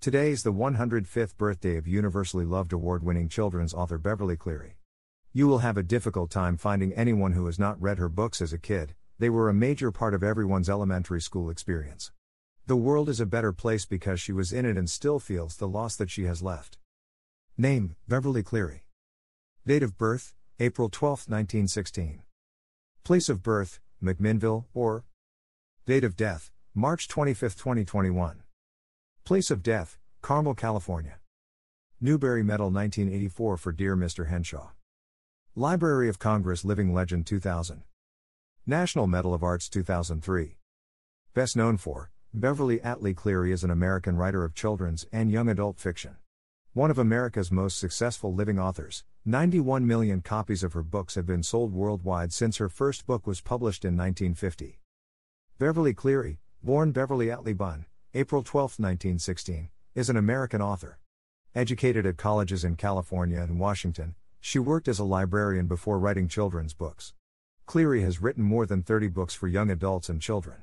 Today is the 105th birthday of universally loved award winning children's author Beverly Cleary. You will have a difficult time finding anyone who has not read her books as a kid, they were a major part of everyone's elementary school experience. The world is a better place because she was in it and still feels the loss that she has left. Name Beverly Cleary. Date of birth April 12, 1916. Place of birth McMinnville, or Date of death March 25, 2021. Place of death, Carmel, California. Newbery Medal 1984 for Dear Mr. Henshaw. Library of Congress Living Legend 2000. National Medal of Arts 2003. Best known for, Beverly Atlee Cleary is an American writer of children's and young adult fiction. One of America's most successful living authors, 91 million copies of her books have been sold worldwide since her first book was published in 1950. Beverly Cleary, born Beverly Atlee Bunn, April 12, 1916, is an American author. Educated at colleges in California and Washington, she worked as a librarian before writing children's books. Cleary has written more than 30 books for young adults and children.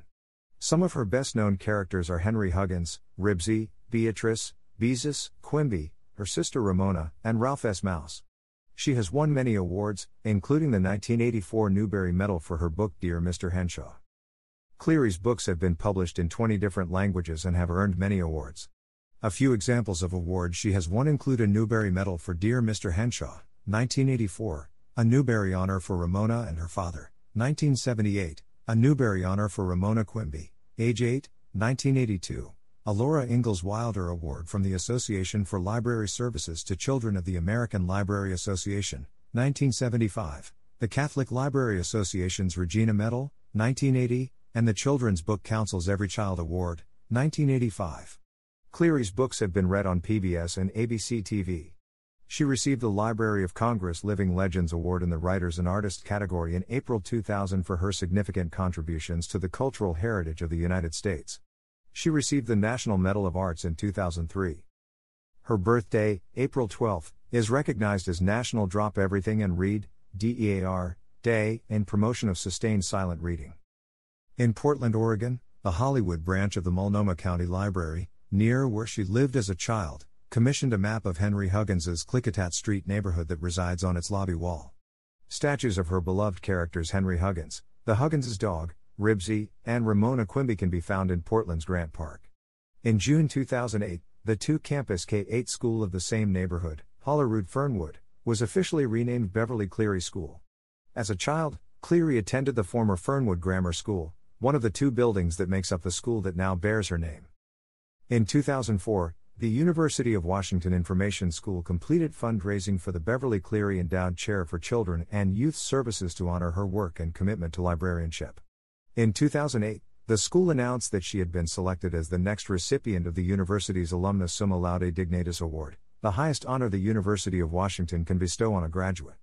Some of her best known characters are Henry Huggins, Ribsy, Beatrice, Beezus, Quimby, her sister Ramona, and Ralph S. Mouse. She has won many awards, including the 1984 Newbery Medal for her book Dear Mr. Henshaw. Cleary's books have been published in 20 different languages and have earned many awards. A few examples of awards she has won include a Newbery Medal for Dear Mr. Henshaw, 1984, a Newbery Honor for Ramona and her father, 1978, a Newbery Honor for Ramona Quimby, age 8, 1982, a Laura Ingalls Wilder Award from the Association for Library Services to Children of the American Library Association, 1975, the Catholic Library Association's Regina Medal, 1980, and the Children's Book Council's Every Child Award, 1985. Cleary's books have been read on PBS and ABC TV. She received the Library of Congress Living Legends Award in the Writers and Artists category in April 2000 for her significant contributions to the cultural heritage of the United States. She received the National Medal of Arts in 2003. Her birthday, April 12, is recognized as National Drop Everything and Read DEAR Day in promotion of sustained silent reading. In Portland, Oregon, the Hollywood branch of the Multnomah County Library, near where she lived as a child, commissioned a map of Henry Huggins's Klickitat Street neighborhood that resides on its lobby wall. Statues of her beloved characters Henry Huggins, the Huggins's dog, Ribsy, and Ramona Quimby can be found in Portland's Grant Park. In June 2008, the two campus K 8 school of the same neighborhood, Hollyrood Fernwood, was officially renamed Beverly Cleary School. As a child, Cleary attended the former Fernwood Grammar School, one of the two buildings that makes up the school that now bears her name. In 2004, the University of Washington Information School completed fundraising for the Beverly Cleary Endowed Chair for Children and Youth Services to honor her work and commitment to librarianship. In 2008, the school announced that she had been selected as the next recipient of the university's Alumnus Summa Laude Dignatus Award, the highest honor the University of Washington can bestow on a graduate.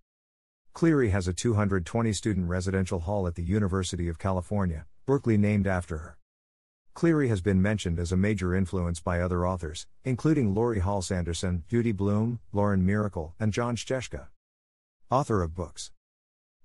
Cleary has a 220 student residential hall at the University of California, Berkeley named after her. Cleary has been mentioned as a major influence by other authors, including Laurie Halse Anderson, Judy Blume, Lauren Myracle, and Jon Scieszka. Author of books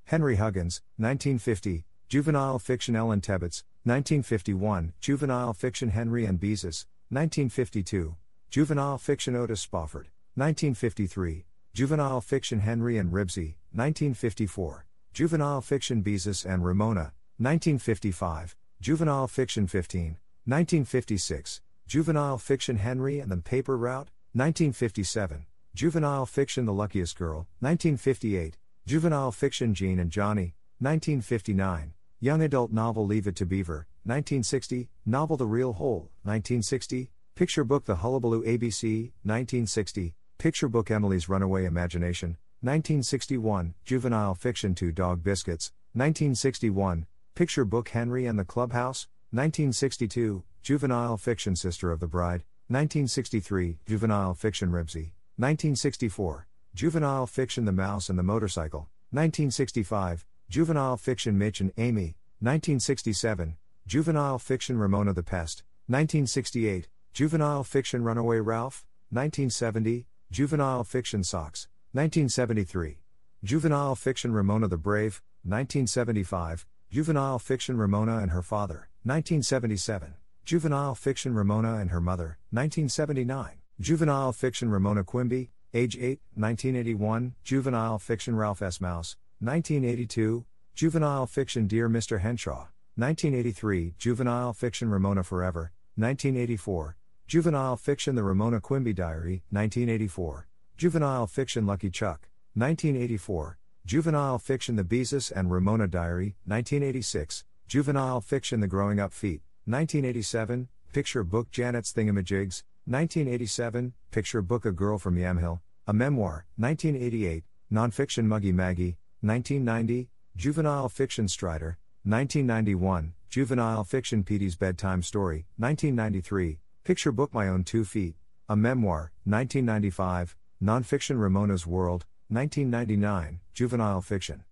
Henry Huggins, 1950, Juvenile Fiction Ellen Tebbetts, 1951, Juvenile Fiction Henry and Beezus, 1952, Juvenile Fiction Otis Spofford, 1953, Juvenile Fiction Henry and Ribsy, 1954, Juvenile Fiction Beezus and Ramona, 1955, Juvenile Fiction 15, 1956, Juvenile Fiction Henry and the Paper Route, 1957, Juvenile Fiction The Luckiest Girl, 1958, Juvenile Fiction Jean and Johnny, 1959, Young Adult Novel Leave It to Beaver, 1960, Novel The Real Hole, 1960, Picture Book The Hullabaloo ABC, 1960, Picture Book Emily's Runaway Imagination, 1961, Juvenile Fiction Two Dog Biscuits, 1961, Picture Book Henry and the Clubhouse, 1962, Juvenile Fiction Sister of the Bride, 1963, Juvenile Fiction Ribsy, 1964, Juvenile Fiction The Mouse and the Motorcycle, 1965, Juvenile Fiction Mitch and Amy, 1967, Juvenile Fiction Ramona the Pest, 1968, Juvenile Fiction Runaway Ralph, 1970, Juvenile Fiction Socks, 1973, Juvenile Fiction Ramona the Brave, 1975, Juvenile Fiction Ramona and Her Father, 1977, Juvenile Fiction Ramona and Her Mother, 1979. Juvenile Fiction Ramona Quimby, age 8, 1981. Juvenile Fiction Ralph S. Mouse, 1982. Juvenile Fiction Dear Mr. Henshaw, 1983. Juvenile Fiction Ramona Forever, 1984. Juvenile Fiction The Ramona Quimby Diary, 1984. Juvenile Fiction Lucky Chuck, 1984. Juvenile Fiction The Beezus and Ramona Diary, 1986. Juvenile Fiction The Growing Up Feet, 1987. Picture Book Janet's Thingamajigs, 1987. Picture Book A Girl from Yamhill, a Memoir, 1988. Nonfiction Muggy Maggie, 1990. Juvenile Fiction Strider, 1991. Juvenile Fiction Petey's Bedtime Story, 1993. Picture Book My Own Two Feet, a Memoir, 1995. Nonfiction Ramona's World, 1999. Juvenile Fiction.